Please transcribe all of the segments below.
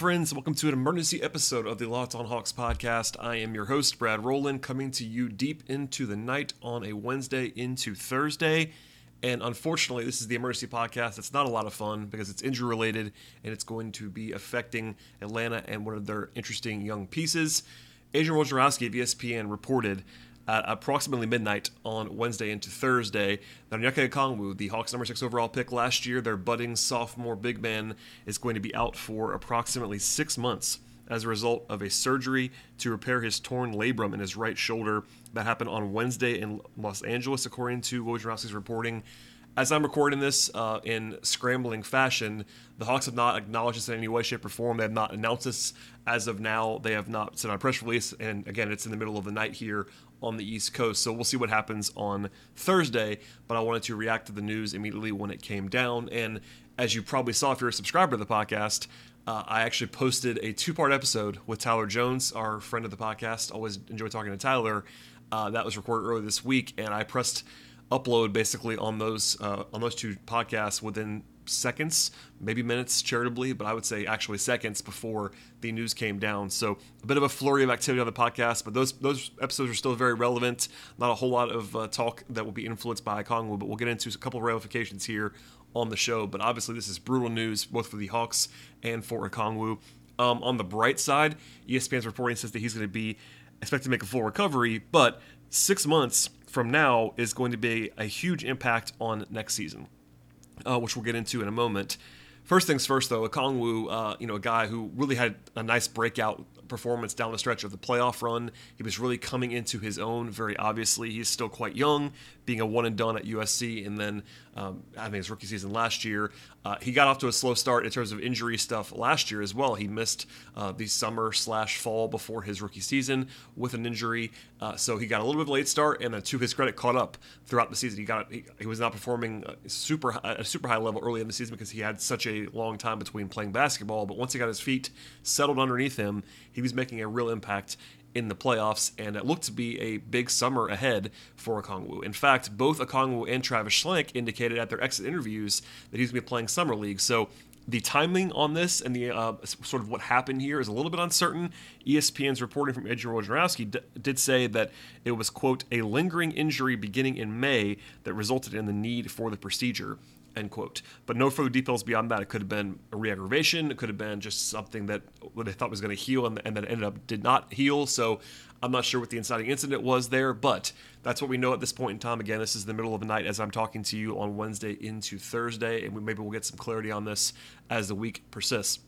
Friends. Welcome to an emergency episode of the Locked On Hawks podcast. I am your host, Brad Rowland, coming to you deep into the night on a Wednesday into Thursday. And unfortunately, this is the emergency podcast. It's not a lot of fun because it's injury related and it's going to be affecting Atlanta and one of their interesting young pieces. Adrian Wojnarowski of ESPN reported at approximately midnight on Wednesday into Thursday. Now, Onyeka Okongwu, the Hawks' number six overall pick last year, their budding sophomore big man, is going to be out for approximately six months as a result of a surgery to repair his torn labrum in his right shoulder. That happened on Wednesday in Los Angeles, according to Wojnarowski's reporting. As I'm recording this uh, in scrambling fashion, the Hawks have not acknowledged this in any way, shape, or form. They have not announced this as of now. They have not sent out a press release. And again, it's in the middle of the night here on the East Coast. So we'll see what happens on Thursday. But I wanted to react to the news immediately when it came down. And as you probably saw if you're a subscriber to the podcast, uh, I actually posted a two part episode with Tyler Jones, our friend of the podcast. Always enjoy talking to Tyler. Uh, that was recorded earlier this week, and I pressed upload basically on those uh, on those two podcasts within seconds, maybe minutes, charitably, but I would say actually seconds before the news came down. So a bit of a flurry of activity on the podcast, but those those episodes are still very relevant. Not a whole lot of uh, talk that will be influenced by Okongwu, but we'll get into a couple of ramifications here on the show. But obviously, this is brutal news both for the Hawks and for Okongwu. Um, on the bright side, ESPN's reporting says that he's going to be expected to make a full recovery, but six months from now is going to be a huge impact on next season, uh, which we'll get into in a moment. First things first, though, Okongwu, uh, you know, a guy who really had a nice breakout performance down the stretch of the playoff run. He was really coming into his own. Very obviously, he's still quite young, being a one and done at USC, and then um, having his rookie season last year. Uh, he got off to a slow start in terms of injury stuff last year as well. He missed uh, the summer slash fall before his rookie season with an injury, uh, so he got a little bit late start, and then to his credit, caught up throughout the season. He got he, he was not performing super at a super high level early in the season because he had such a long time between playing basketball. But once he got his feet settled underneath him, he was making a real impact in the playoffs, and it looked to be a big summer ahead for Okongwu. In fact, both Okongwu and Travis Schlenk indicated at their exit interviews that he's going to be playing summer league. So the timing on this and the uh, sort of what happened here is a little bit uncertain. ESPN's reporting from Adrian Wojnarowski d- did say that it was quote a lingering injury beginning in May that resulted in the need for the procedure end quote. But no further details beyond that. It could have been a re-aggravation. It could have been just something that what they thought was going to heal and, and then ended up did not heal. So I'm not sure what the inciting incident was there, but that's what we know at this point in time. Again, this is the middle of the night as I'm talking to you on Wednesday into Thursday, and we, maybe we'll get some clarity on this as the week persists.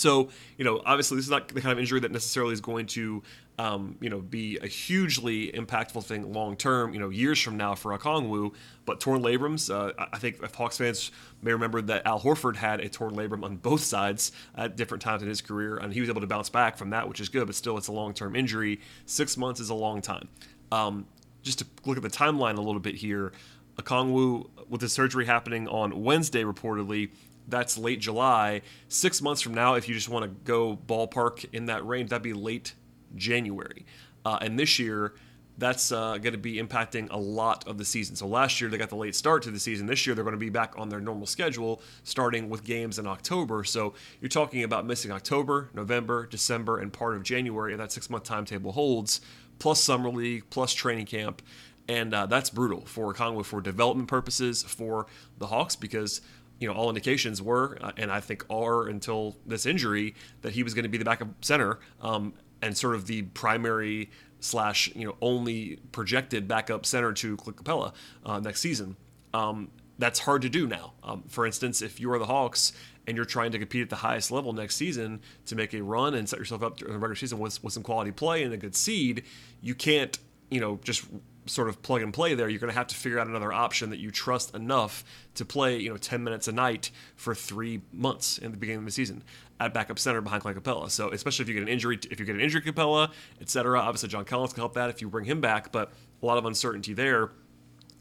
So, you know, obviously, this is not the kind of injury that necessarily is going to, um, you know, be a hugely impactful thing long term, you know, years from now for Okongwu. But torn labrums, uh, I think if Hawks fans may remember that Al Horford had a torn labrum on both sides at different times in his career, and he was able to bounce back from that, which is good, but still, it's a long term injury. Six months is a long time. Um, just to look at the timeline a little bit here, Okongwu, with the surgery happening on Wednesday, reportedly, that's late July. Six months from now, if you just want to go ballpark in that range, that'd be late January. Uh, and this year, that's uh, going to be impacting a lot of the season. So last year they got the late start to the season. This year they're going to be back on their normal schedule, starting with games in October. So you're talking about missing October, November, December, and part of January, and that six month timetable holds, plus summer league, plus training camp. And uh, that's brutal for Okongwu for development purposes for the Hawks because you know, all indications were, and I think are until this injury, that he was going to be the backup center um, and sort of the primary slash you know only projected backup center to Clint Capela uh, next season. Um, that's hard to do now. Um, for instance, if you are the Hawks and you're trying to compete at the highest level next season to make a run and set yourself up in the regular season with, with some quality play and a good seed, you can't you know just sort of plug and play there, you're going to have to figure out another option that you trust enough to play, you know, 10 minutes a night for three months in the beginning of the season at backup center behind Clint Capela. So especially if you get an injury, if you get an injury Capela, etc. Obviously, John Collins can help that if you bring him back, but a lot of uncertainty there.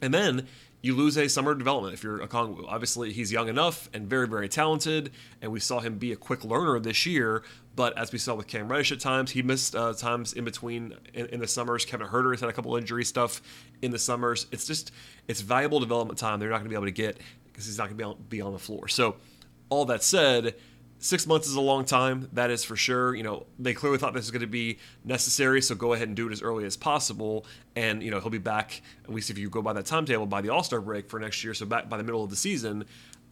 And then you lose a summer development if you're Okongwu. Obviously, he's young enough and very, very talented, and we saw him be a quick learner this year. But as we saw with Cam Reddish at times, he missed uh, times in between in, in, the summers. Kevin Huerter has had a couple injury stuff in the summers. It's just it's valuable development time. They're not going to be able to get because he's not going to be on the floor. So, all that said, six months is a long time. That is for sure. You know, they clearly thought this was going to be necessary, so go ahead and do it as early as possible. And you know, he'll be back at least if you go by that timetable by the All Star break for next year. So back by the middle of the season.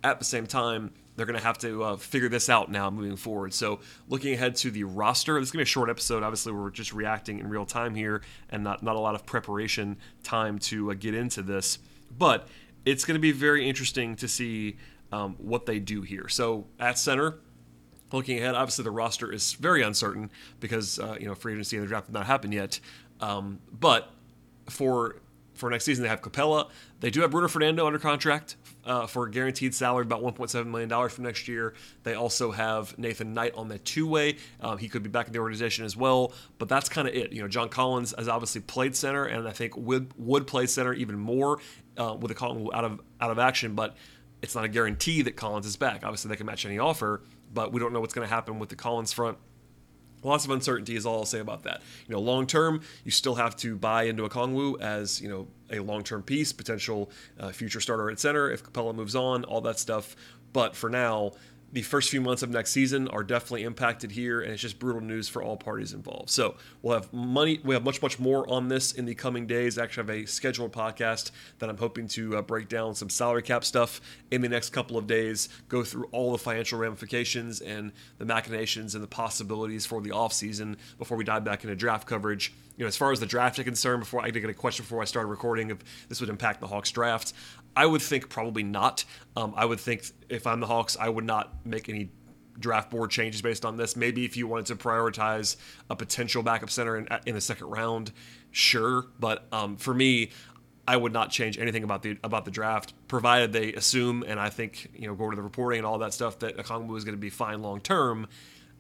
At the same time, they're going to have to uh, figure this out now moving forward. So, looking ahead to the roster, this is going to be a short episode. Obviously, we're just reacting in real time here and not, not a lot of preparation time to uh, get into this. But it's going to be very interesting to see um, what they do here. So, at center, looking ahead, obviously the roster is very uncertain because uh, you know free agency and the draft have not happened yet. Um, but for for next season, they have Capela. They do have Bruno Fernando under contract uh, for a guaranteed salary about 1.7 million dollars for next year. They also have Nathan Knight on the two way. Um, he could be back in the organization as well. But that's kind of it. You know, John Collins has obviously played center, and I think would would play center even more uh, with the Collins out of out of action. But it's not a guarantee that Collins is back. Obviously, they can match any offer but we don't know what's going to happen with the Collins front. Lots of uncertainty is all I'll say about that. You know, long term, you still have to buy into Okongwu as you know a long term piece, potential uh, future starter at center if Capela moves on, all that stuff. But for now, the first few months of next season are definitely impacted here, and it's just brutal news for all parties involved. So we'll have money. We have much, much more on this in the coming days. I actually have a scheduled podcast that I'm hoping to uh, break down some salary cap stuff in the next couple of days. Go through all the financial ramifications and the machinations and the possibilities for the offseason before we dive back into draft coverage you know, as far as the draft is concerned, before I did get a question before I started recording, if this would impact the Hawks draft, I would think probably not. Um, I would think if I'm the Hawks, I would not make any draft board changes based on this. Maybe if you wanted to prioritize a potential backup center in, in the second round, sure. But um, for me, I would not change anything about the about the draft, provided they assume, and I think you know, go to the reporting and all that stuff that Okongwu is going to be fine long term.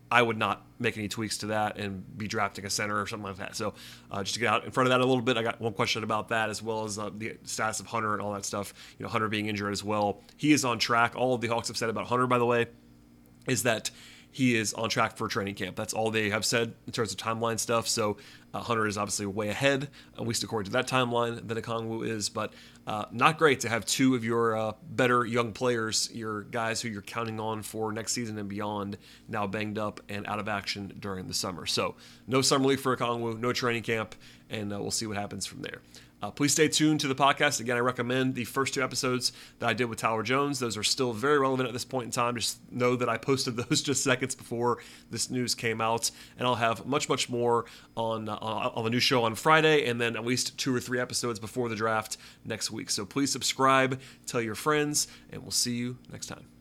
I would not make any tweaks to that and be drafting a center or something like that. So, uh, just to get out in front of that a little bit, I got one question about that as well as uh, the status of Hunter and all that stuff. You know, Hunter being injured as well. He is on track. All of the Hawks have said about Hunter, by the way, is that he is on track for training camp. That's all they have said in terms of timeline stuff. So uh, Hunter is obviously way ahead, at least according to that timeline, than Okongwu is. But uh, not great to have two of your uh, better young players, your guys who you're counting on for next season and beyond, now banged up and out of action during the summer. So no summer league for Okongwu, no training camp, and uh, we'll see what happens from there. Uh, please stay tuned to the podcast. Again, I recommend the first two episodes that I did with Tyler Jones. Those are still very relevant at this point in time. Just know that I posted those just seconds before this news came out, and I'll have much, much more on uh, on the new show on Friday, and then at least two or three episodes before the draft next week. So please subscribe, tell your friends, and we'll see you next time.